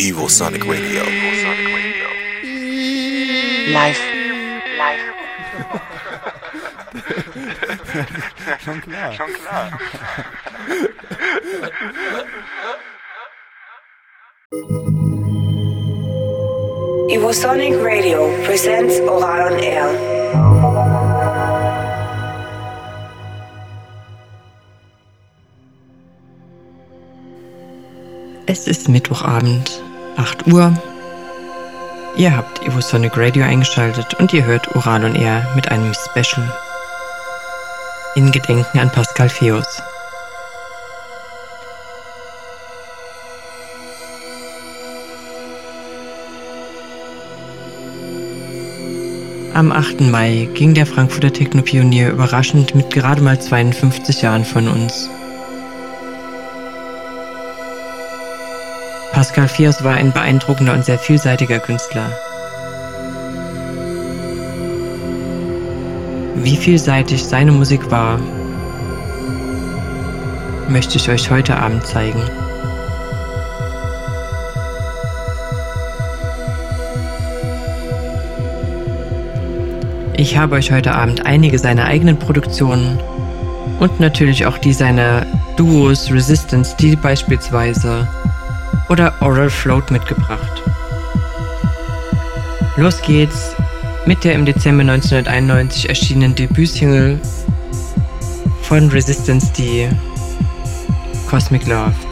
Evil Sonic Radio. Live. Live. Schon klar. Schon klar. Evosonic Radio presents Oral on Air. Es ist Mittwochabend, 8 Uhr. Ihr habt Evosonic Radio eingeschaltet und ihr hört Oral on Air mit einem Special in Gedenken an Pascal Feus. Am 8. Mai ging der Frankfurter Technopionier überraschend mit gerade mal 52 Jahren von uns. Pascal Fios war ein beeindruckender und sehr vielseitiger Künstler. Wie vielseitig seine Musik war, möchte ich euch heute Abend zeigen. Ich habe euch heute Abend einige seiner eigenen Produktionen und natürlich auch die seiner Duos Resistance, die beispielsweise oder Oral Float mitgebracht. Los geht's mit der im Dezember 1991 erschienenen Debütsingle von Resistance, die Cosmic Love.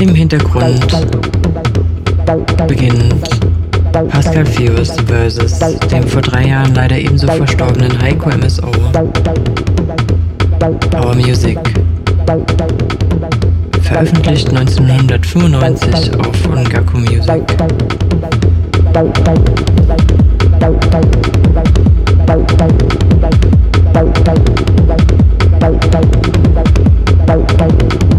Im Hintergrund beginnt Pascal Fevers versus dem vor drei Jahren leider ebenso verstorbenen Heiko MSO. Our Music. Veröffentlicht 1995 auf Ongaku Music. This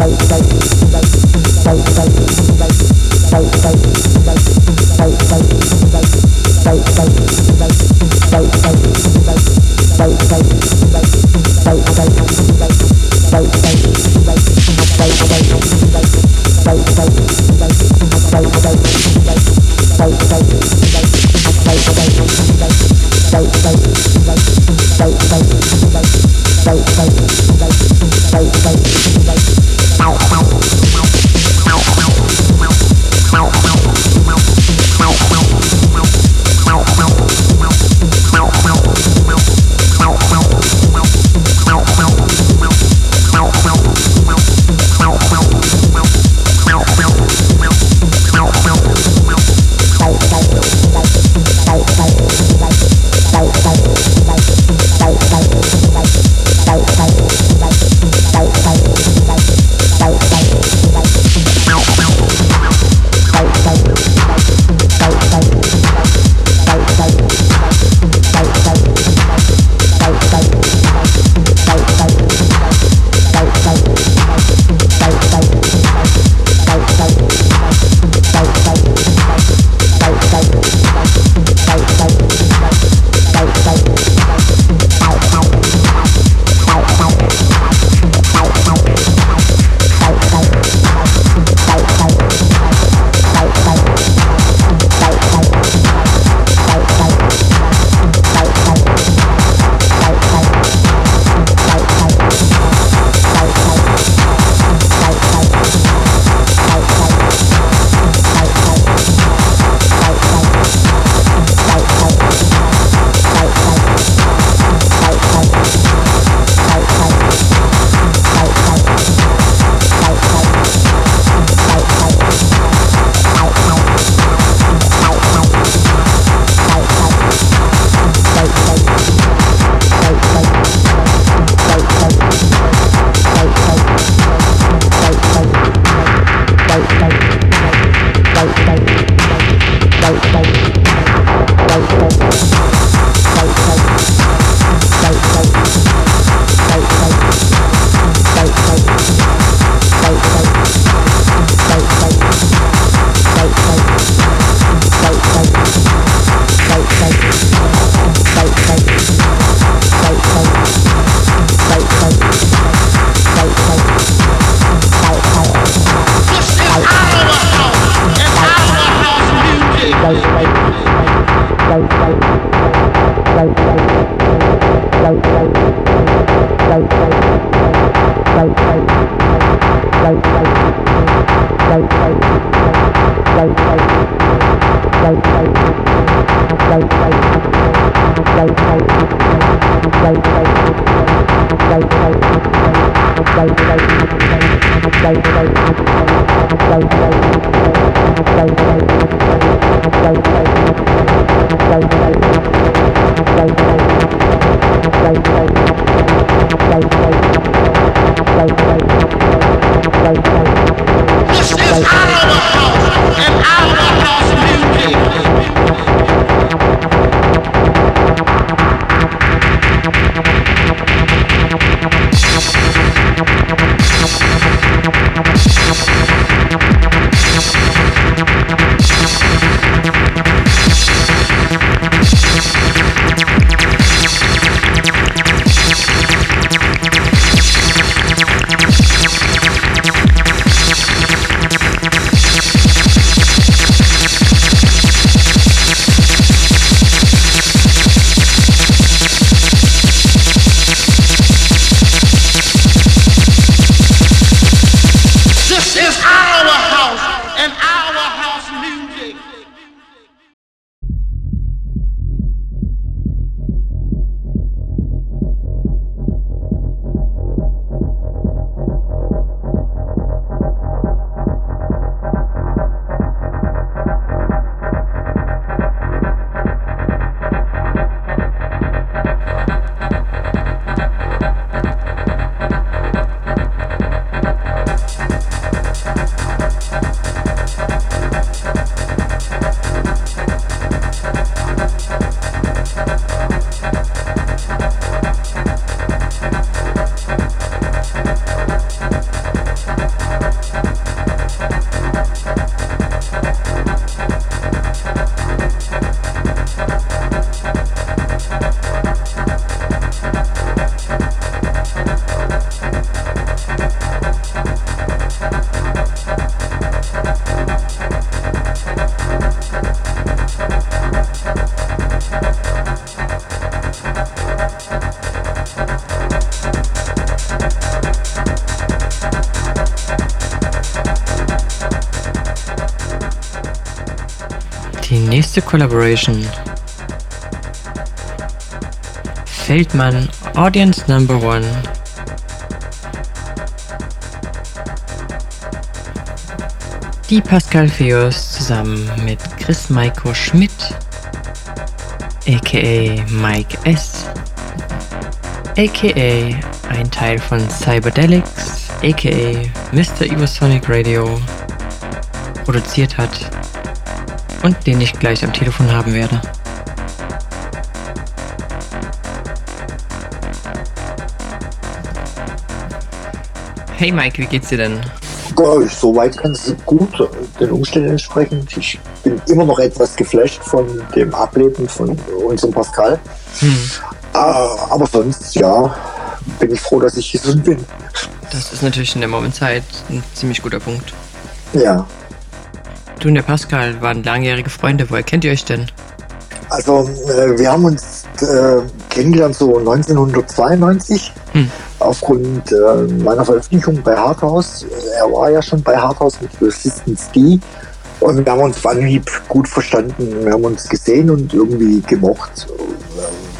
is our Beste Collaboration. Feldmann, Audience Number One. Die Pascal Feos zusammen mit Chris Maiko Schmidt, aka Mike S., aka ein Teil von Cyberdelics, aka Mr. Evosonic Radio, produziert hat und den ich gleich am Telefon haben werde. Hey Mike, wie geht's dir denn? Ja, soweit ganz gut, den Umständen entsprechend. Ich bin immer noch etwas geflasht von dem Ableben von unserem Pascal. Hm. Aber sonst, ja, bin ich froh, dass ich gesund bin. Das ist natürlich in der Momentzeit ein ziemlich guter Punkt. Ja. Du und der Pascal waren langjährige Freunde. Woher kennt ihr euch denn? Also, äh, wir haben uns äh, kennengelernt so 1992 Hm. aufgrund äh, meiner Veröffentlichung bei Hardhouse. Er war ja schon bei Hardhouse mit Resistance D und wir haben uns auf Anhieb gut verstanden. Wir haben uns gesehen und irgendwie gemocht.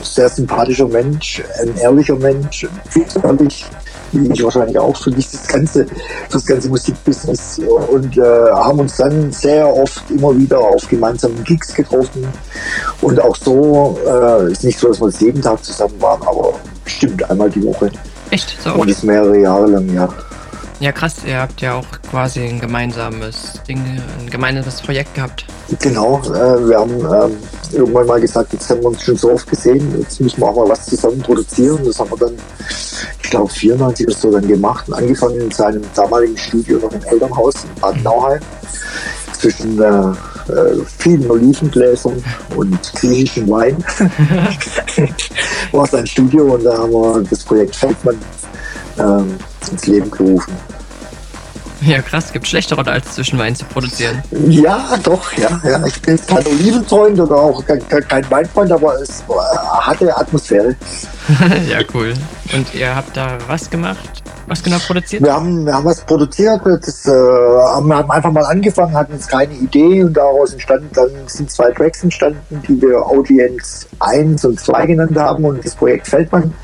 Sehr sympathischer Mensch, ein ehrlicher Mensch, viel zu ehrlich, wie ich wahrscheinlich auch für dieses ganze, für das ganze Musikbusiness und äh, haben uns dann sehr oft immer wieder auf gemeinsamen Gigs getroffen und auch so äh, ist nicht so, dass wir jetzt jeden Tag zusammen waren, aber bestimmt einmal die Woche Echt? So und das mehrere Jahre lang, ja. Ja, krass. Ihr habt ja auch quasi ein gemeinsames Ding, ein gemeinsames Projekt gehabt. Genau, äh, wir haben ähm, irgendwann mal gesagt, jetzt haben wir uns schon so oft gesehen, jetzt müssen wir auch mal was zusammen produzieren. Das haben wir dann, ich glaube, 94 oder so dann gemacht und angefangen in seinem damaligen Studio noch im Elternhaus in Bad Nauheim zwischen äh, äh, vielen Olivengläsern und griechischem Wein war sein Studio und da haben wir das Projekt Feldmann ähm, ins Leben gerufen. Ja, krass. Gibt schlechtere als Zwischenwein zu produzieren. Ja, doch, ja, ja. Ich bin kein Olivenfreund oder auch kein, Weinfreund, aber es äh, hatte Atmosphäre. ja, cool. Und ihr habt da was gemacht? Was genau produziert? Wir haben, wir haben was produziert, das äh, haben, haben einfach mal angefangen, hatten jetzt keine Idee und daraus entstanden, dann sind zwei Tracks entstanden, die wir Audience 1 und 2 genannt haben und das Projekt Feldmann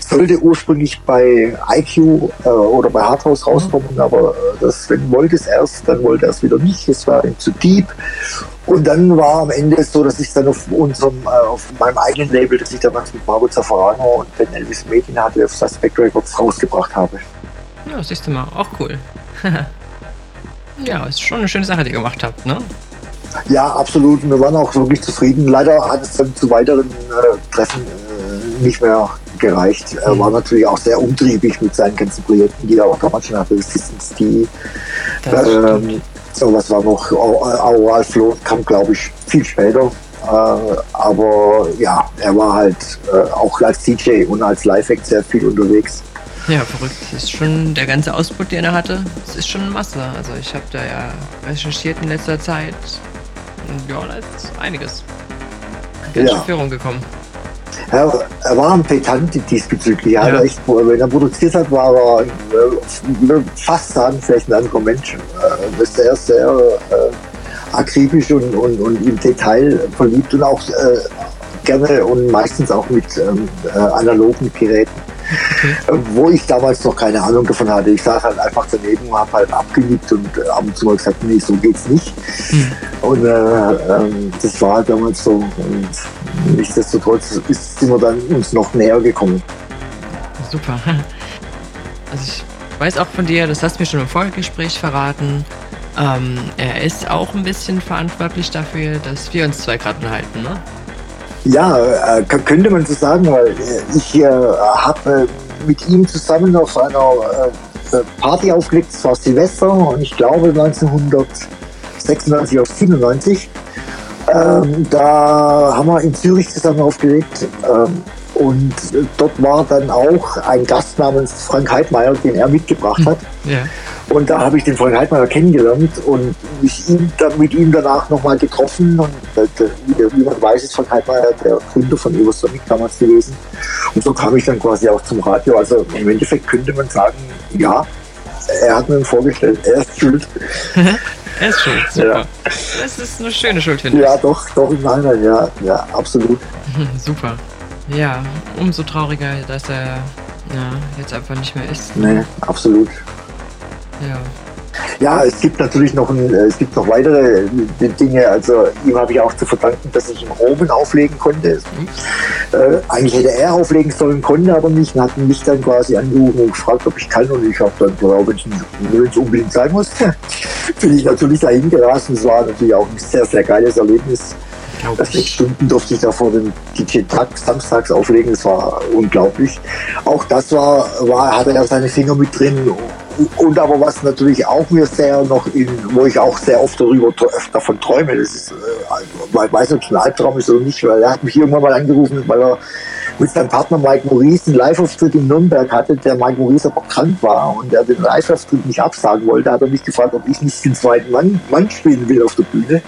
sollte ursprünglich bei IQ äh, oder bei Hardhouse rauskommen, aber äh, das Sven wollte es erst, dann wollte er es wieder nicht, es war ihm zu deep. Und dann war am Ende so, dass ich dann auf unserem, äh, auf meinem eigenen Label, das ich damals mit Margot Zaffarano und Ben Elvis Mädchen hatte, auf Suspect Records rausgebracht habe. Ja, siehst du mal. Auch cool. ja, ist schon eine schöne Sache, die ihr gemacht habt, ne? Ja, absolut. Wir waren auch wirklich zufrieden. Leider hat es dann zu weiteren äh, Treffen äh, nicht mehr gereicht. Er war natürlich auch sehr umtriebig mit seinen ganzen Projekten, die er auch damals schon hatte. Resistance Das ähm, so was war noch, Aural Flow kam glaube ich viel später. Äh, aber ja, er war halt äh, auch als DJ und als Live-Act sehr viel unterwegs. Ja, verrückt. Ist schon der ganze Ausput, den er hatte. Es ist schon Masse. Also ich habe da ja recherchiert in letzter Zeit. Ja, da ist einiges. Ganz Ja. Führung gekommen. Er, er war ein Petant diesbezüglich. Er Ja. hat echt, wenn er produziert hat, war er, äh, würde fast sagen, vielleicht ein anderer Mensch. Äh, ist sehr, sehr äh, akribisch und, und, und im Detail verliebt und auch äh, gerne und meistens auch mit ähm, äh, analogen Geräten. Äh, Wo ich damals noch keine Ahnung davon hatte. Ich saß halt einfach daneben, habe halt abgeliebt und äh, ab und zu mal gesagt, nee, so geht's nicht. Hm. Und äh, ähm, das war halt damals so. Und nichtsdestotrotz ist, sind wir dann uns noch näher gekommen. Super. Also ich weiß auch von dir, das hast du mir schon im Vorgespräch verraten. Ähm, er ist auch ein bisschen verantwortlich dafür, dass wir uns zwei gerade unterhalten, ne? Ja, äh, könnte man so sagen, weil äh, ich äh, habe äh, mit ihm zusammen auf einer äh, äh, Party aufgelegt, es war Silvester und ich glaube 1996 auf 97. Ähm, da haben wir in Zürich zusammen aufgelegt ähm, und dort war dann auch ein Gast namens Frank Heidmeier, den er mitgebracht hat. Ja. Und da habe ich den Frank Heidmeier kennengelernt und mich ihm, dann, mit ihm danach nochmal getroffen. Und äh, der, wie, man weiß, ist Frank Heidmeier der Gründer von Eversonic damals gewesen. Und so kam ich dann quasi auch zum Radio. Also im Endeffekt könnte man sagen, ja, er hat mir vorgestellt, er ist schuld. Er ist schuld, super. Ja. Das ist eine schöne Schuld, finde ich. Ja, doch, doch, im Nachhinein, ja, ja, absolut. Super. Ja, umso trauriger, dass er ja, jetzt einfach nicht mehr ist. Nee, absolut. Ja. Ja, es gibt natürlich noch, ein, äh, es gibt noch weitere äh, Dinge. Also ihm habe ich auch zu verdanken, dass ich im Oben auflegen konnte. Äh, eigentlich hätte er auflegen sollen, konnte aber nicht und hat mich dann quasi angerufen und gefragt, ob ich kann. Und ich habe dann, glaube ich, wenn es unbedingt sein muss, bin ich natürlich dahin gerast. Und es war natürlich auch ein sehr, sehr geiles Erlebnis. Das sechs. Stunden durfte ich da vor dem DJ Tag samstags auflegen. Das war unglaublich. Auch das war, war hatte er seine Finger mit drin. Und aber was natürlich auch mir sehr noch in, wo ich auch sehr oft darüber davon träume, das ist, äh, weiß nicht, ob es ein Albtraum ist oder nicht, weil er hat mich irgendwann mal angerufen, weil er mit seinem Partner Mike Maurice einen Live-Auftritt in Nürnberg hatte, der Mike Maurice aber krank war und er den Live-Auftritt nicht absagen wollte, hat er mich gefragt, ob ich nicht den zweiten Mann, Mann spielen will auf der Bühne.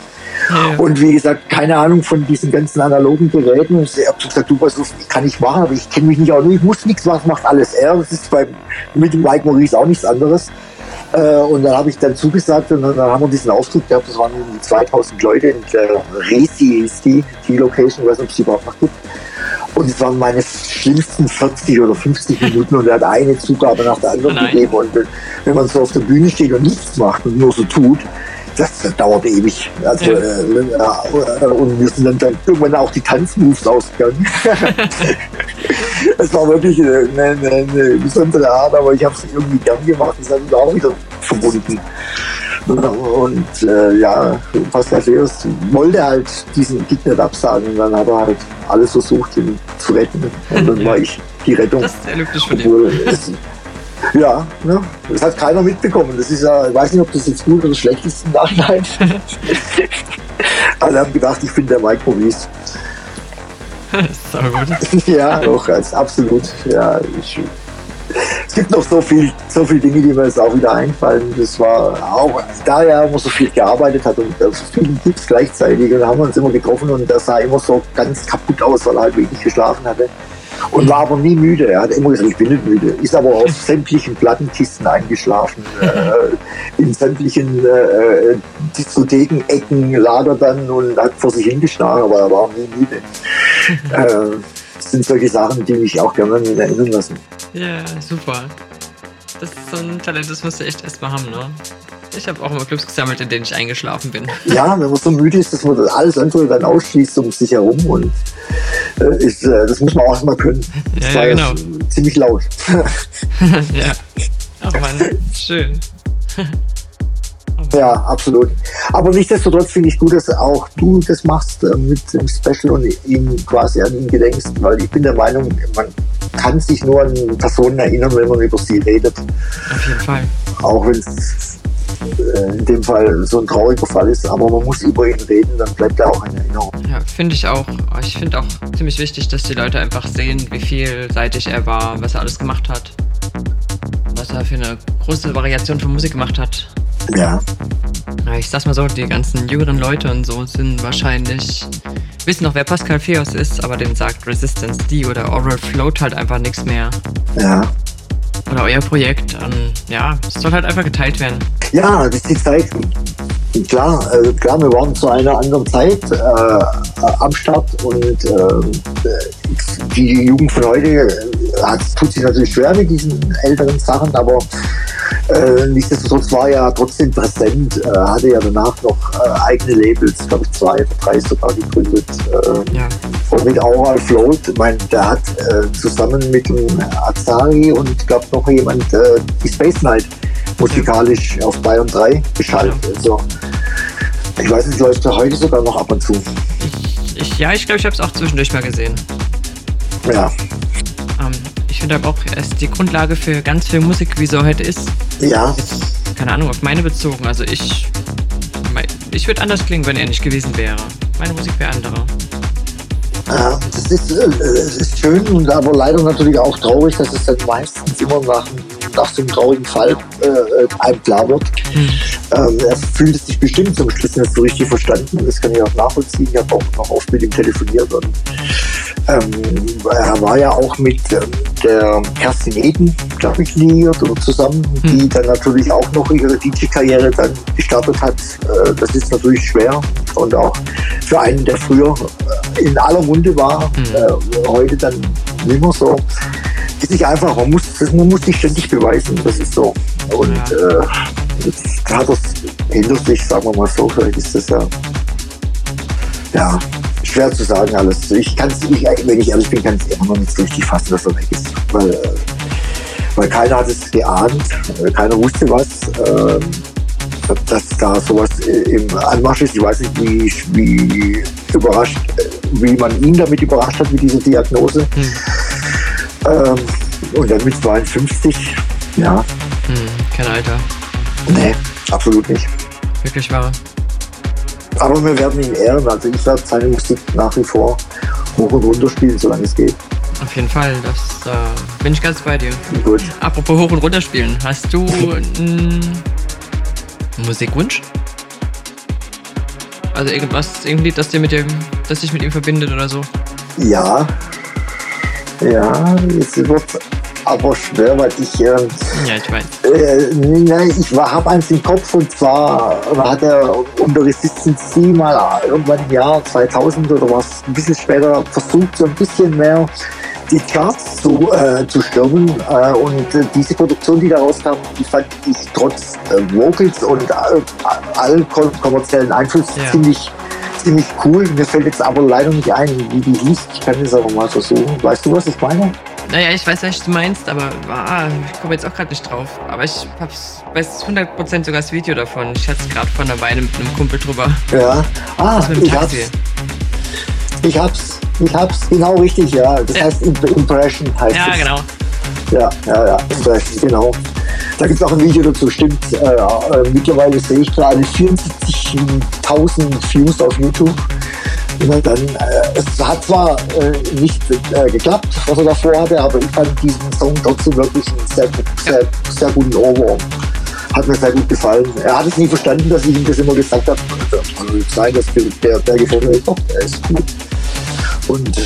Ja. Und wie gesagt, keine Ahnung von diesen ganzen analogen Geräten. Und ich habe gesagt, du, was kann ich machen, aber ich kenne mich nicht aus. Ich muss nichts machen, macht alles er. Das ist bei, mit Mike Maurice auch nichts anderes. Äh, und dann habe ich dann zugesagt und dann, dann haben wir diesen Auftritt gehabt. Das waren um 2000 Leute in der Resi ist die, die Location, ich weiß nicht, ob es die überhaupt noch gibt. Und es waren meine schlimmsten 40 oder 50 Minuten und er hat eine Zugabe nach der anderen Nein. gegeben. Und wenn man so auf der Bühne steht und nichts macht und nur so tut, das dauert ewig. Also, Ja. äh, ja, und mir sind dann, dann irgendwann auch die Tanzmoves ausgegangen. Es war wirklich eine, eine, eine besondere Art, aber ich habe es irgendwie gern gemacht. Das hat mich auch wieder verbunden. Und äh, ja, Pascal Feos wollte halt diesen Gig nicht absagen. Und dann hat er halt alles versucht, ihn zu retten. Und dann war ich die Rettung. Das ist sehr von dir. Ja, ne, das hat keiner mitbekommen. Das ist ja, ich weiß nicht, ob das jetzt gut oder schlecht ist im Nachhinein. Alle haben gedacht, ich bin der Mike Maurice. so gut. ja, doch, als absolut. Ja, ich, es gibt noch so viel, so viele Dinge, die mir jetzt auch wieder einfallen. Das war auch, da er immer so viel gearbeitet hat und so viele Tipps gleichzeitig und da haben wir uns immer getroffen und er sah immer so ganz kaputt aus, weil er halt wenig geschlafen hatte. Und war aber nie müde. Er hat immer gesagt, ich bin nicht müde. Ist aber auf sämtlichen Plattenkisten eingeschlafen. Äh, in sämtlichen äh, Diskotheken, Ecken lag er dann und hat vor sich hingeschlagen, aber er war nie müde. äh, das sind solche Sachen, die mich auch gerne erinnern lassen. Ja, super. Das ist so ein Talent, das musst du echt erstmal haben, ne? Ich habe auch immer Clubs gesammelt, in denen ich eingeschlafen bin. Ja, wenn man so müde ist, dass man das alles andere dann ausschließt um sich herum und äh, ist, äh, das muss man auch erstmal können. Das Ja, ja, genau. ziemlich laut. ja. Ach man, schön. Ja, absolut. Aber nichtsdestotrotz finde ich gut, dass auch du das machst äh, mit dem Special und ihm quasi an ihn gedenkst, weil ich bin der Meinung, man kann sich nur an Personen erinnern, wenn man über sie redet. Auf jeden Fall. Auch wenn es in dem Fall so ein trauriger Fall ist, aber man muss über ihn reden, dann bleibt er auch in Erinnerung. Ja, finde ich auch. Ich finde auch ziemlich wichtig, dass die Leute einfach sehen, wie vielseitig er war, was er alles gemacht hat. Was er für eine große Variation von Musik gemacht hat. Ja, ich sag's mal so, die ganzen jüngeren Leute und so sind wahrscheinlich, wissen noch, wer Pascal Feos ist, aber denen sagt Resistance D oder Oral Float halt einfach nichts mehr. ja. Oder euer Projekt. Ähm, ja, es soll halt einfach geteilt werden. Ja, das ist die Zeit. Klar, äh, klar, wir waren zu einer anderen Zeit äh, am Start und äh, die Jugend von heute hat, tut sich natürlich schwer mit diesen älteren Sachen, aber äh, nichtsdestotrotz war er ja trotzdem präsent, äh, hatte ja danach noch äh, eigene Labels, glaube ich zwei, drei sogar gegründet. Äh, Ja, und mit Aural Float, ich meine, der hat äh, zusammen mit dem Azari und ich glaube noch jemand äh, die Space Night musikalisch auf Bayern 3 geschaltet. Also, ich weiß nicht, läuft heute sogar noch ab und zu. ich, ja, ich glaube, ich habe es auch zwischendurch mal gesehen. Ja, ich finde aber auch, er ist die Grundlage für ganz viel Musik, wie sie heute ist. ja, keine Ahnung, auf meine bezogen. Also ich, ich würde anders klingen, wenn er nicht gewesen wäre. Meine Musik wäre andere. ja das ist, äh, es ist schön und aber leider natürlich auch traurig, dass es dann meistens immer nach, nach so einem traurigen Fall äh, äh, einem klar wird. Ähm, er fühlt es sich bestimmt zum Schluss nicht so richtig verstanden. Das kann ich auch nachvollziehen. Ich habe auch noch oft mit ihm telefoniert. Und, ähm, er war ja auch mit, ähm, der Kerstin Eden, glaube ich, liiert oder zusammen, Hm. die dann natürlich auch noch ihre DJ-Karriere dann gestartet hat. Äh, das ist natürlich schwer und auch für einen, der früher äh, in aller Munde war, Hm. äh, heute dann nicht mehr so. Ist nicht einfach, man muss, das, man muss sich ständig beweisen, das ist so. Und äh, jetzt hat das hinter sich, sagen wir mal so, vielleicht ist das ja, ja, schwer zu sagen alles. Ich kann es, ich, wenn ich ehrlich bin, kann ich es immer noch nicht so richtig fassen, dass er weg ist. Weil, äh, weil keiner hat es geahnt, äh, keiner wusste was, äh, dass da sowas im Anmarsch ist. Ich weiß nicht, wie, wie überrascht, äh, wie man ihn damit überrascht hat mit dieser Diagnose. Hm. Ähm, und dann mit 52, ja, Hm, kein Alter. nee, absolut nicht. Wirklich wahr. Aber wir werden ihn ehren. Also ich werde seine Musik nach wie vor hoch und runter spielen, solange es geht. Auf jeden Fall, das äh, bin ich ganz bei dir. Gut. Apropos hoch und runter spielen, hast du einen Musikwunsch? Also irgendwas, irgendein Lied, das dir mit dem, das dich mit ihm verbindet oder so? Ja. Ja, es wird aber schwer, weil ich, äh, Ja, ich weiß. äh, nein, ich habe eins im Kopf und zwar hat er unter Resistance C mal irgendwann im Jahr 2000 oder was, ein bisschen später versucht, so ein bisschen mehr die Charts zu, äh, zu stürmen. Äh, und äh, diese Produktion, die da rauskam, die fand ich trotz äh, Vocals und äh, all kom kommerziellen Einfluss Ja. ziemlich, ziemlich cool. Mir fällt jetzt aber leider nicht ein, wie die hieß. Ich kann es aber mal versuchen. Weißt du, was ich meine? Naja, ich weiß, was du meinst, aber ah, ich komme jetzt auch gerade nicht drauf. Aber ich hab's, weiß 100% sogar das Video davon. Ich hatte es gerade vor einer Weile mit einem Kumpel drüber. Ja. Ah, Das mit dem ich hab's. Taxi. Ich hab's. Ich hab's. Genau richtig, ja. Das Ja. heißt Imp- Impression heißt Ja, es. genau. Ja, ja, ja, Impression, genau. Da gibt es auch ein Video dazu, stimmt. Äh, äh, mittlerweile sehe ich gerade 74.000 Views auf YouTube. Und dann, äh, es hat zwar äh, nicht äh, geklappt, was er davor hatte, aber ich fand diesen Song trotzdem wirklich einen sehr, sehr, sehr guten Ohrwurm. Hat mir sehr gut gefallen. Er hat es nie verstanden, dass ich ihm das immer gesagt habe. Also, sein, dass der, der, gefällt mir doch, der ist gut. Und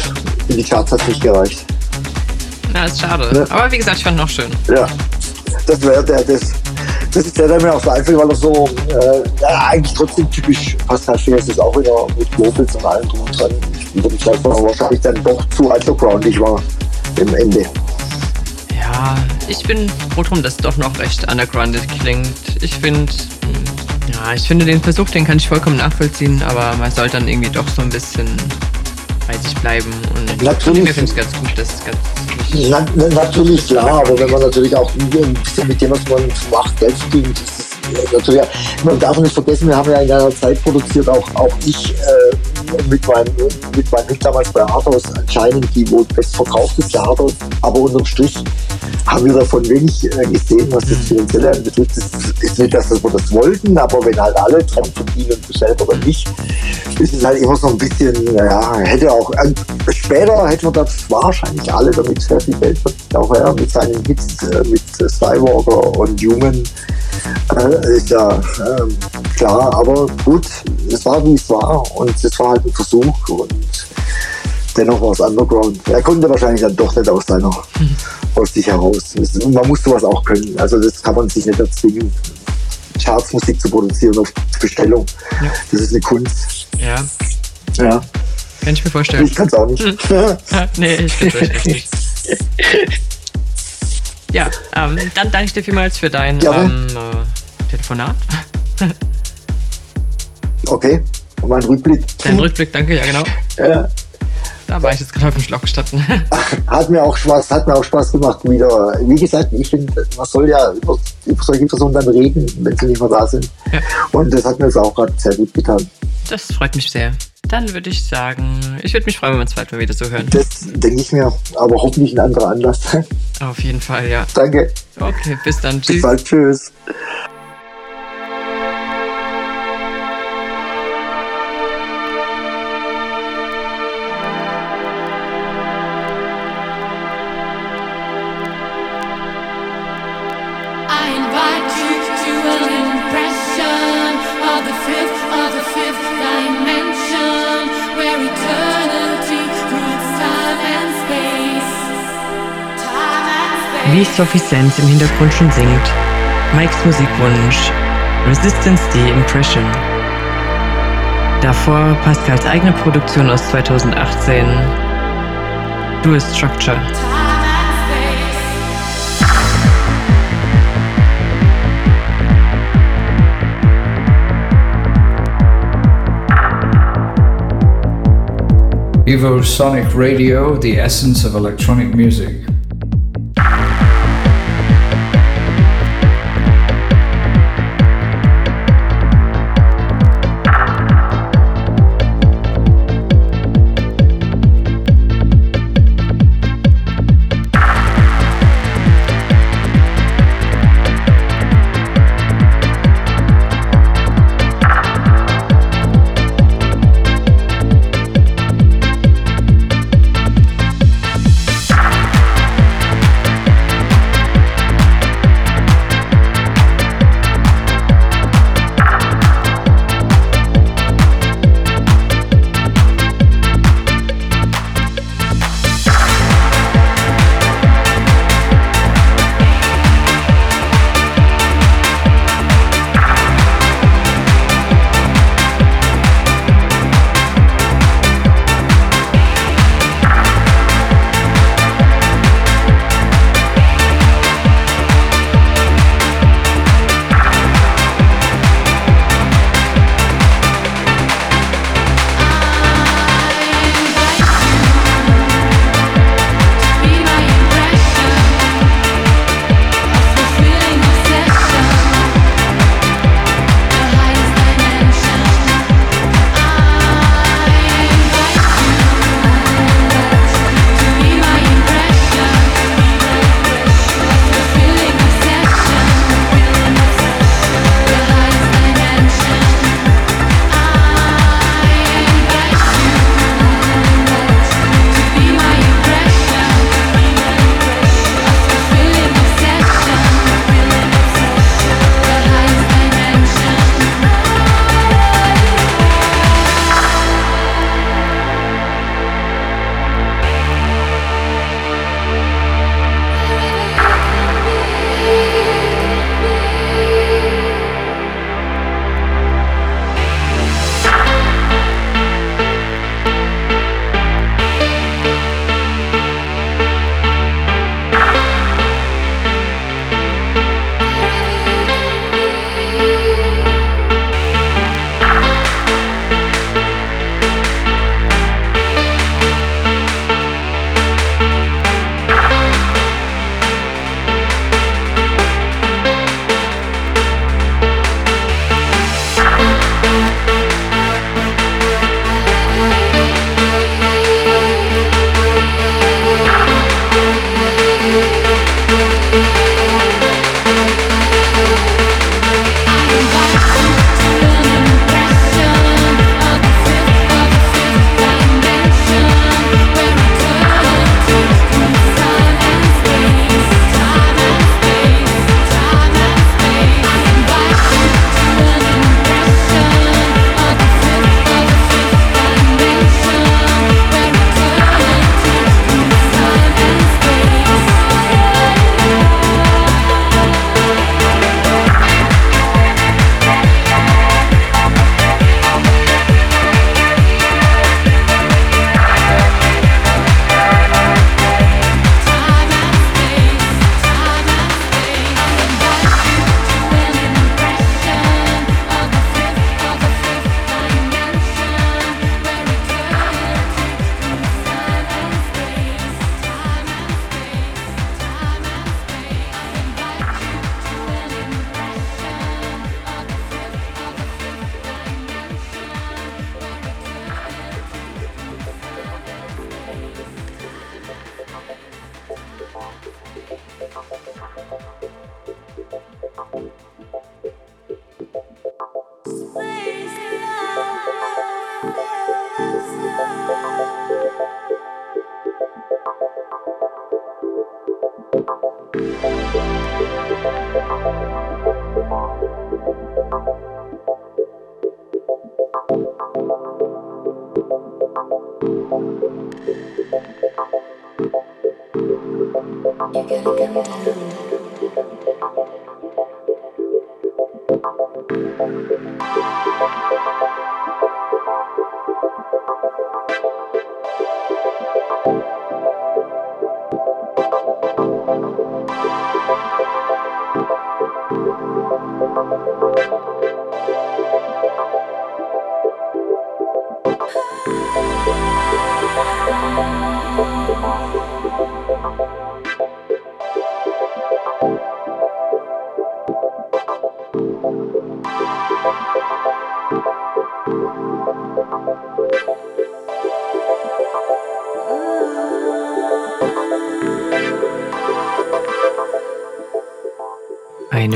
in die Charts hat es nicht gereicht. Na, ist schade. Ja. Aber wie gesagt, ich fand ihn noch schön. Ja, das wäre der, das, das ist der, der mir auch so einfällt, weil er so, äh, ja, eigentlich trotzdem typisch Pascal Fährs ist auch wieder mit Vocals und allem drum und dran. Ich würde vielleicht mal wahrscheinlich dann doch zu undergroundig war im Ende. Ja, ich bin froh drum, dass es doch noch recht undergrounded klingt. Ich finde, ja, ich finde den Versuch, den kann ich vollkommen nachvollziehen, aber man sollte dann irgendwie doch so ein bisschen bei sich bleiben. Und Natürlich. mir finde ich ganz gut, das ist ganz. Na, na, natürlich klar, aber wenn man natürlich auch ein bisschen mit dem, was man macht, Geld verdient, das ist äh, natürlich, man darf nicht vergessen, wir haben ja in einer Zeit produziert, auch, auch ich äh, mit meinem mit meinem Hit damals bei Arthouse anscheinend die wohl bestverkaufteste Arthouse, aber unterm Strich haben wir davon wenig äh, gesehen, was das Finanzielle anbetrifft. Es ist nicht, dass wir das wollten, aber wenn halt alle dran verdienen und du selber dann nicht, ist es halt immer so ein bisschen, naja, hätte auch, äh, später hätten wir das wahrscheinlich alle damit sehr viel Geld verdient, auch er mit seinen Hits, äh, mit Skywalker und Human, äh, ist ja ähm, klar, aber gut, es war wie es war und es war halt ein Versuch und dennoch war es Underground. Er konnte wahrscheinlich dann doch nicht aus seiner, aus sich heraus. Es- Man muss sowas auch können, also das kann man sich nicht erzwingen. Chartsmusik zu produzieren auf Bestellung. Ja. Das ist eine Kunst. Ja, Ja, kann ich mir vorstellen. ich kann es auch nicht. nee, ich kann es echt nicht. Ja, ähm, dann danke ich dir vielmals für dein ähm, äh, Telefonat. okay, und mein Rückblick. Dein Rückblick, danke, ja genau. Ja. Da war ich jetzt gerade auf dem Schlauch gestanden. Hat mir auch Spaß, hat mir auch Spaß gemacht wieder. Wie gesagt, ich finde, man soll ja über, über solche Personen dann reden, wenn sie nicht mehr da sind. Ja. Und das hat mir jetzt auch gerade sehr gut getan. Das freut mich sehr. Dann würde ich sagen, ich würde mich freuen, wenn wir uns bald mal wieder so hören. Das denke ich mir, aber hoffentlich ein anderer Anlass. Auf jeden Fall, ja. Danke. Okay, bis dann. Bis Tschüss. bald. Tschüss. Wie Sophie Sands im Hintergrund schon singt, Mikes Musikwunsch Resistance D Impression. Davor Pascals eigene Produktion aus 2018 Dual Structure. Evo Sonic Radio, the essence of electronic music.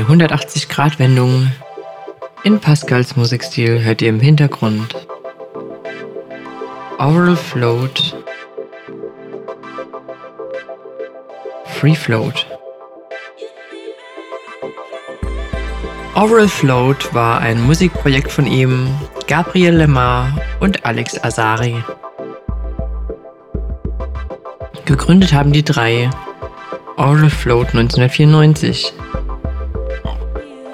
180-Grad-Wendung in Pascals Musikstil hört ihr im Hintergrund. Oral Float. Free Float. Oral Float war ein Musikprojekt von ihm, Gabriel Lemar und Alex Azari. Gegründet haben die drei Oral Float 1994.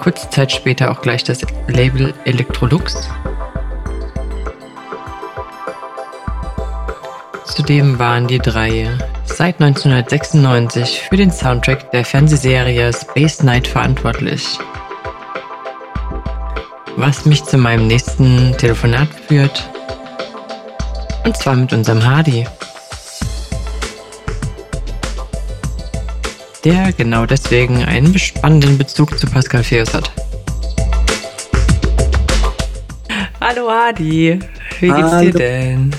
Kurze Zeit später auch gleich das Label Electrolux. Zudem waren die drei seit 1996 für den Soundtrack der Fernsehserie Space Night verantwortlich. Was mich zu meinem nächsten Telefonat führt. Und zwar mit unserem Hardy. Der genau deswegen einen spannenden Bezug zu Pascal Feus hat. Hallo Hardy, wie geht's Hallo. dir denn?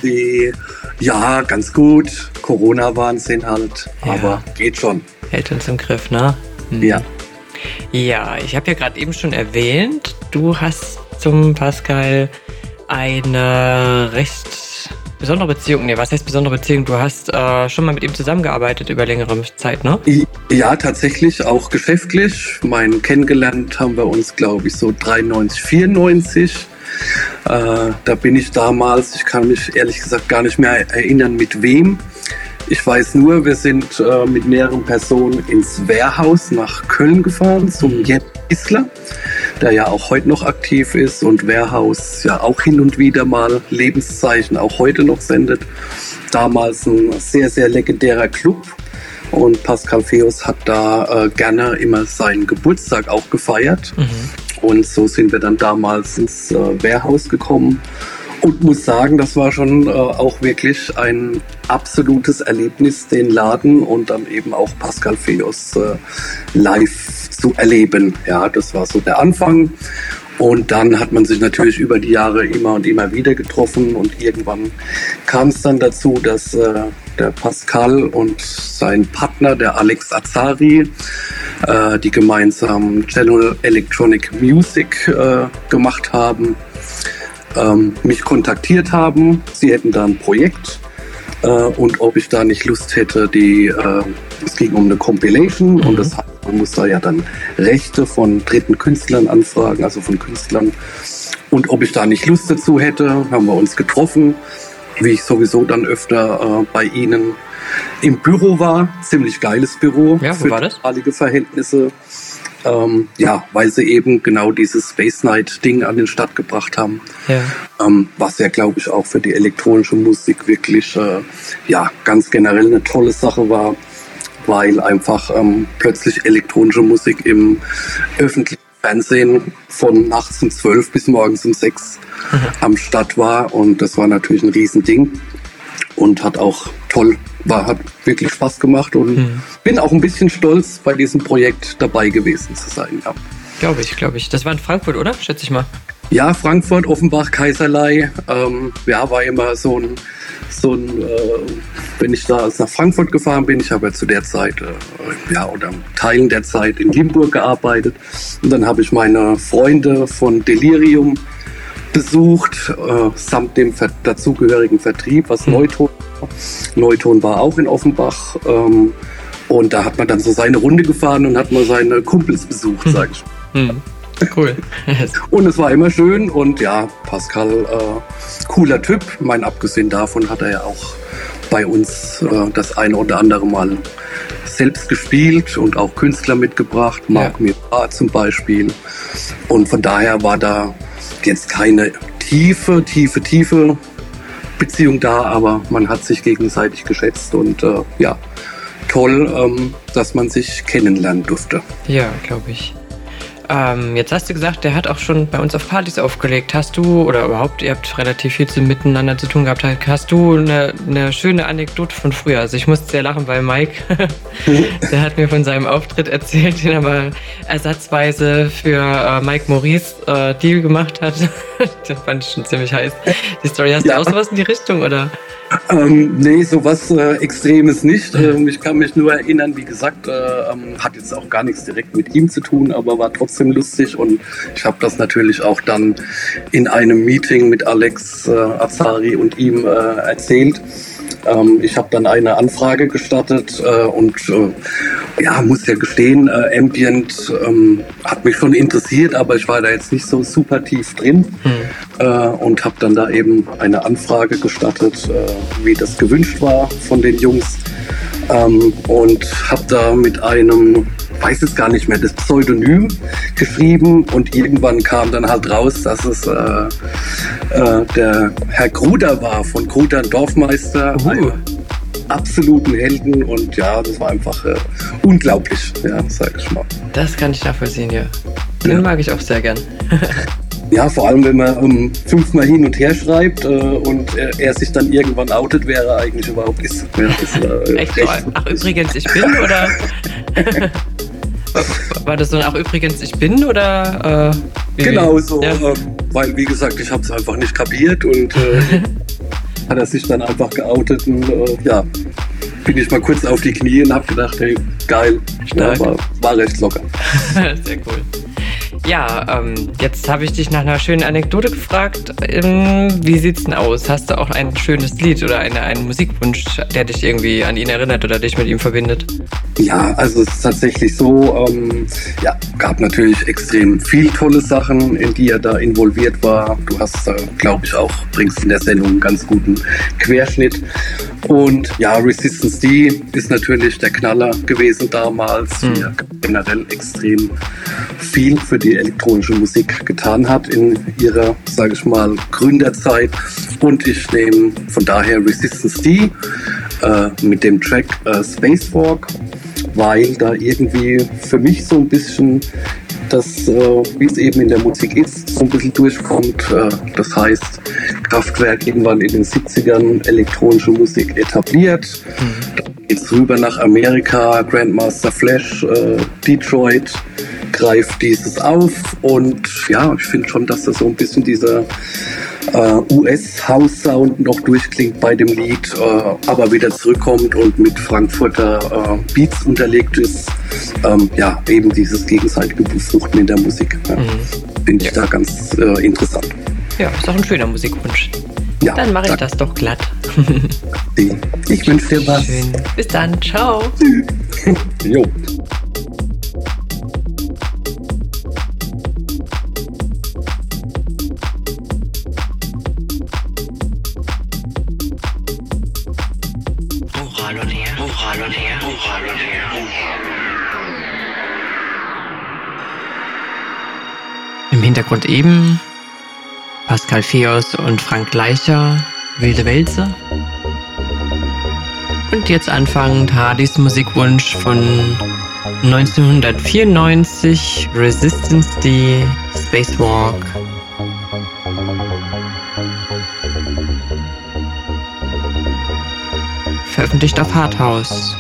Ja, ganz gut. Corona-Wahnsinn halt. Ja. Aber geht schon. Hält uns im Griff, ne? Hm. Ja. Ja, ich habe ja gerade eben schon erwähnt, du hast zum Pascal eine recht besondere Beziehung. Nee, was heißt besondere Beziehung? Du hast äh, schon mal mit ihm zusammengearbeitet über längere Zeit, ne? Ja, tatsächlich, auch geschäftlich. Mein kennengelernt haben wir uns, glaube ich, so 93, 94. Äh, da bin ich damals, ich kann mich ehrlich gesagt gar nicht mehr erinnern, mit wem. Ich weiß nur, wir sind äh, mit mehreren Personen ins Wehrhaus nach Köln gefahren zum Jet Isler, der ja auch heute noch aktiv ist und Wehrhaus ja auch hin und wieder mal Lebenszeichen auch heute noch sendet. Damals ein sehr, sehr legendärer Club. Und Pascal Feus hat da äh, gerne immer seinen Geburtstag auch gefeiert. Und so sind wir dann damals ins äh, Wehrhaus gekommen. Und muss sagen, das war schon äh, auch wirklich ein absolutes Erlebnis, den Laden und dann eben auch Pascal Feos äh, live zu erleben. Ja, das war so der Anfang. Und dann hat man sich natürlich über die Jahre immer und immer wieder getroffen und irgendwann kam es dann dazu, dass äh, der Pascal und sein Partner, der Alex Azari, äh, die gemeinsam General Electronic Music äh, gemacht haben, ähm, mich kontaktiert haben. Sie hätten da ein Projekt äh, und ob ich da nicht Lust hätte, die, äh, es ging um eine Compilation und das heißt, man muss da ja dann Rechte von dritten Künstlern anfragen, also von Künstlern. Und ob ich da nicht Lust dazu hätte, haben wir uns getroffen, wie ich sowieso dann öfter äh, bei Ihnen im Büro war. Ziemlich geiles Büro Ja, wo für war das? damalige Verhältnisse. Ähm, ja, weil sie eben genau dieses Space Night Ding an den Start gebracht haben. Ja. Ähm, was ja, glaube ich, auch für die elektronische Musik wirklich äh, ja, ganz generell eine tolle Sache war, weil einfach ähm, plötzlich elektronische Musik im öffentlichen Fernsehen von nachts um 12 bis morgens um 6 am Start war. Und das war natürlich ein Riesending und hat auch toll, war, hat wirklich Spaß gemacht und bin auch ein bisschen stolz, bei diesem Projekt dabei gewesen zu sein. Ja. Glaube ich, glaube ich. Das war in Frankfurt, oder? Schätze ich mal. Ja, Frankfurt, Offenbach, Kaiserlei. Ähm, ja, war immer so ein, so ein äh, wenn ich da nach Frankfurt gefahren bin, ich habe ja zu der Zeit, äh, ja, oder Teilen der Zeit in Limburg gearbeitet. Und dann habe ich meine Freunde von Delirium besucht, äh, samt dem ver dazugehörigen Vertrieb, was Neuton war. Neuton war auch in Offenbach. Ähm, und da hat man dann so seine Runde gefahren und hat mal seine Kumpels besucht, sag ich Hm. Cool. und es war immer schön und ja, Pascal, äh, cooler Typ. Mein abgesehen davon hat er ja auch bei uns äh, das eine oder andere Mal selbst gespielt und auch Künstler mitgebracht, Marc ja. Mirra zum Beispiel. Und von daher war da jetzt keine tiefe, tiefe, tiefe Beziehung da, aber man hat sich gegenseitig geschätzt und äh, ja, toll, ähm, dass man sich kennenlernen durfte. Ja, glaube ich. Ähm, jetzt hast du gesagt, der hat auch schon bei uns auf Partys aufgelegt. Hast du, oder überhaupt, ihr habt relativ viel zu, miteinander zu tun gehabt, hast du eine, eine schöne Anekdote von früher? Also ich musste sehr lachen, weil Mike, der hat mir von seinem Auftritt erzählt, den er mal ersatzweise für äh, Mike Maurice äh, Deal gemacht hat. das fand ich schon ziemlich heiß. Die Story, hast ja. du auch sowas in die Richtung, oder? Ähm, nee, sowas äh, Extremes nicht. Ähm, ich kann mich nur erinnern, wie gesagt, äh, ähm, hat jetzt auch gar nichts direkt mit ihm zu tun, aber war trotzdem lustig und ich habe das natürlich auch dann in einem Meeting mit Alex äh, Azari und ihm äh, erzählt. Ähm, ich habe dann eine Anfrage gestartet äh, und äh, ja, muss ja gestehen, äh, Ambient ähm, hat mich schon interessiert, aber ich war da jetzt nicht so super tief drin hm. und habe dann da eben eine Anfrage gestartet, wie das gewünscht war von den Jungs ähm, und habe da mit einem weiß es gar nicht mehr, das Pseudonym geschrieben und irgendwann kam dann halt raus, dass es äh, äh, der Herr Gruder war von Gruder Dorfmeister. Uh. Absoluten Helden und ja, das war einfach äh, unglaublich, ja, sag ich mal. Das kann ich nachvollziehen, ja. Den ja. mag ich auch sehr gern. Ja, vor allem, wenn man um, fünfmal hin und her schreibt äh, und er, er, sich dann irgendwann outet, wer er eigentlich überhaupt ist. Ja, ist äh, Echt? Ach, übrigens, ich bin, oder? War das so ach übrigens, ich bin oder? Äh, genau so, ja. äh, weil wie gesagt, ich habe es einfach nicht kapiert und äh, hat er sich dann einfach geoutet und äh, ja, bin ich mal kurz auf die Knie und habe gedacht, hey, geil, ja, war, war recht locker. Sehr cool. Ja, ähm, jetzt habe ich dich nach einer schönen Anekdote gefragt. Ähm, wie sieht's denn aus? Hast du auch ein schönes Lied oder eine, einen Musikwunsch, der dich irgendwie an ihn erinnert oder dich mit ihm verbindet? Ja, also es ist tatsächlich so, ähm, ja, gab natürlich extrem viel tolle Sachen, in die er da involviert war. Du hast, äh, glaube ich, auch, bringst in der Sendung einen ganz guten Querschnitt. Und ja, Resistance D ist natürlich der Knaller gewesen damals. Mhm. Ja, generell extrem viel für die elektronische Musik getan hat in ihrer, sage ich mal, Gründerzeit. Und ich nehme von daher Resistance D äh, mit dem Track äh, Spacewalk, weil da irgendwie für mich so ein bisschen das, äh, wie es eben in der Musik ist, ein bisschen durchkommt. Äh, das heißt, Kraftwerk irgendwann in den 70ern elektronische Musik etabliert. Mhm. Geht's rüber nach Amerika, Grandmaster Flash, äh, Detroit greift dieses auf und ja, ich finde schon, dass das so ein bisschen dieser äh, US-House-Sound noch durchklingt bei dem Lied, äh, aber wieder zurückkommt und mit Frankfurter äh, Beats unterlegt ist. Ähm, ja, eben dieses gegenseitige Befruchten in der Musik. Ja. Mhm. Finde ich ja. da ganz äh, interessant. Ja, ist auch ein schöner Musikwunsch. Ja, dann mache ich das doch glatt. ich wünsche dir was. Schön. Bis dann. Ciao. jo. Im Hintergrund eben Pascal Feos und Frank Gleicher, Wilde Wälze. Und jetzt anfangend Hardys Musikwunsch von 1994, Resistance D, Spacewalk. Veröffentlicht auf Hardhouse.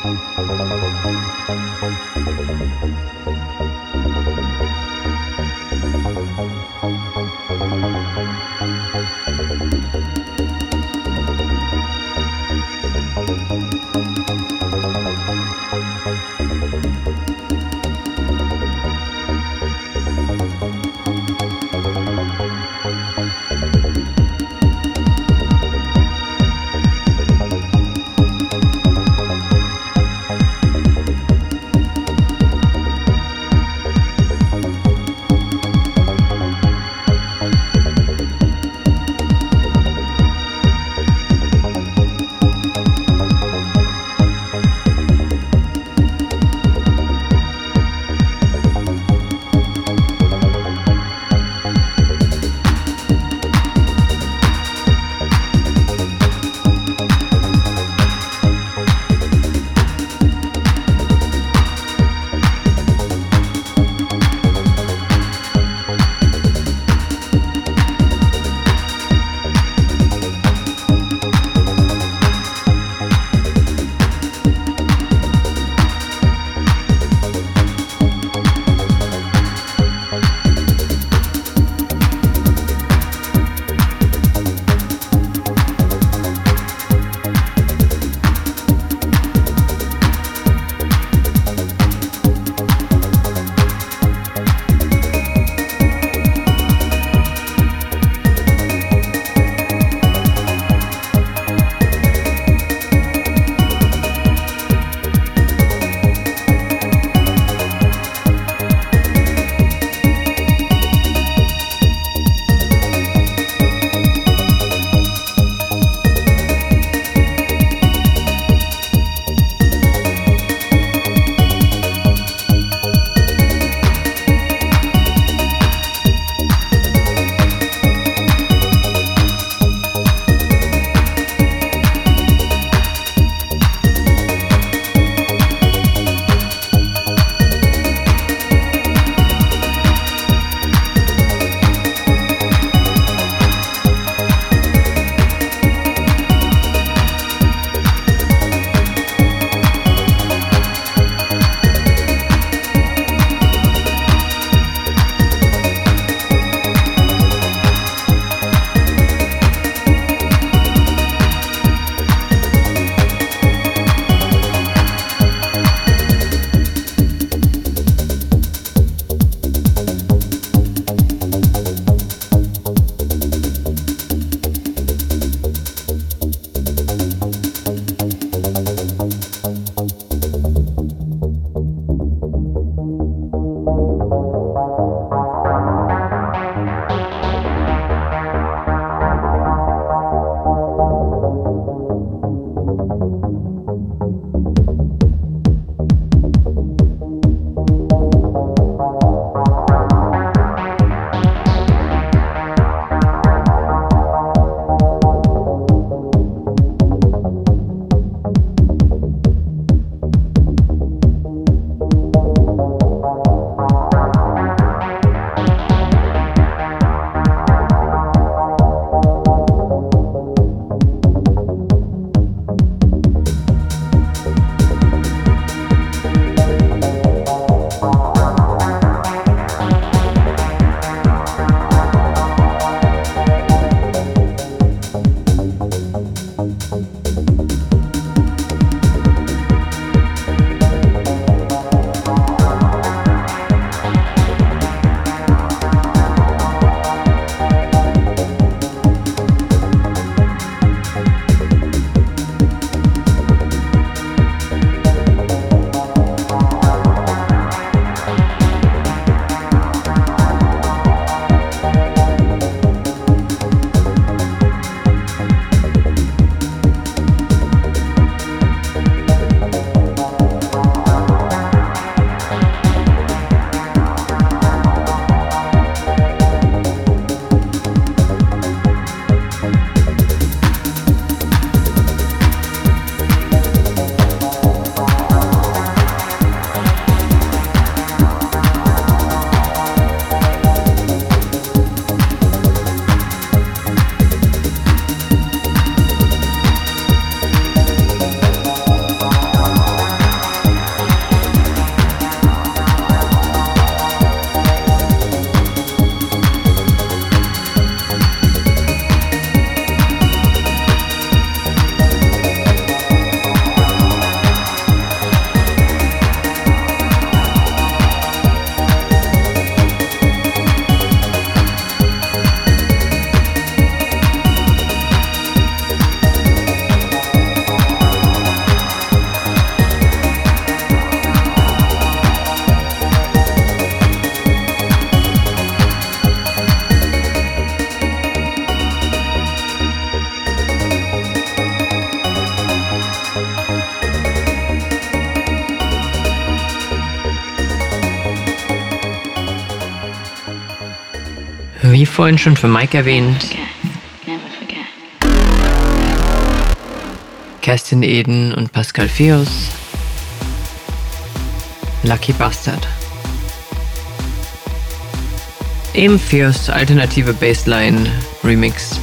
Vorhin schon für Mike erwähnt, Kerstin Eden und Pascal Feus, Lucky Bastard. Eben Feus alternative Bassline Remix.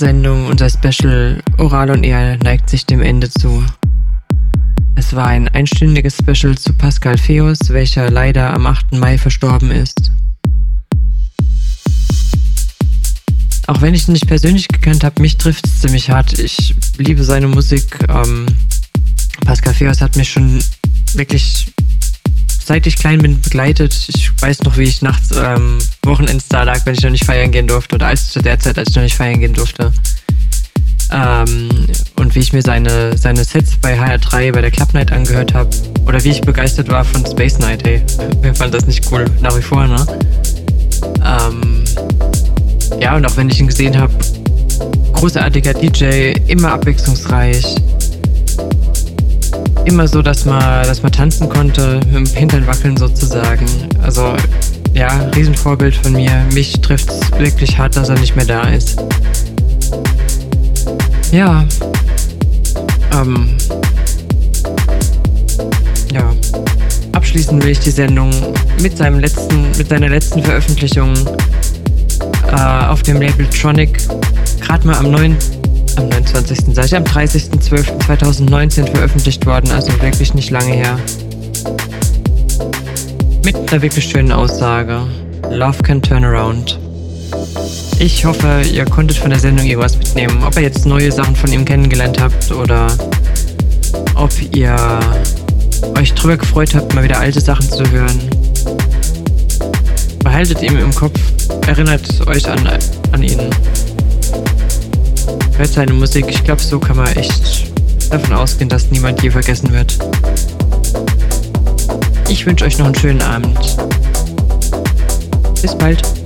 Sendung, unser Special Oral und Er neigt sich dem Ende zu. Es war ein einstündiges Special zu Pascal Feos, welcher leider am 8. Mai verstorben ist. Auch wenn ich ihn nicht persönlich gekannt habe, mich trifft es ziemlich hart. Ich liebe seine Musik. Ähm, Pascal Feos hat mich schon wirklich seit ich klein bin begleitet. Ich weiß noch, wie ich nachts ähm, Wochenends da lag, wenn ich noch nicht feiern gehen durfte oder als zu der Zeit, als ich noch nicht feiern gehen durfte. Ähm, und wie ich mir seine, seine Sets bei HR3 bei der Club Night angehört habe. Oder wie ich begeistert war von Space Night, hey. Mir fand das nicht cool, nach wie vor, ne? Ähm, ja, und auch wenn ich ihn gesehen habe, großartiger DJ, immer abwechslungsreich, immer so, dass man, dass man tanzen konnte, dem Hintern wackeln sozusagen. Also ja, Riesenvorbild von mir. Mich trifft es wirklich hart, dass er nicht mehr da ist. Ja. Ähm. Ja. Abschließen will ich die Sendung mit seinem letzten, mit seiner letzten Veröffentlichung äh, auf dem Label Tronic. Gerade mal am 9 am 29. sag ich, am 30.12.2019 veröffentlicht worden, also wirklich nicht lange her. Mit einer wirklich schönen Aussage. Love can turn around. Ich hoffe, ihr konntet von der Sendung irgendwas mitnehmen. Ob ihr jetzt neue Sachen von ihm kennengelernt habt oder ob ihr euch drüber gefreut habt, mal wieder alte Sachen zu hören. Behaltet ihn im Kopf, erinnert euch an, an ihn. Hört seine Musik, ich glaube, so kann man echt davon ausgehen, dass niemand je vergessen wird. Ich wünsche euch noch einen schönen Abend. Bis bald.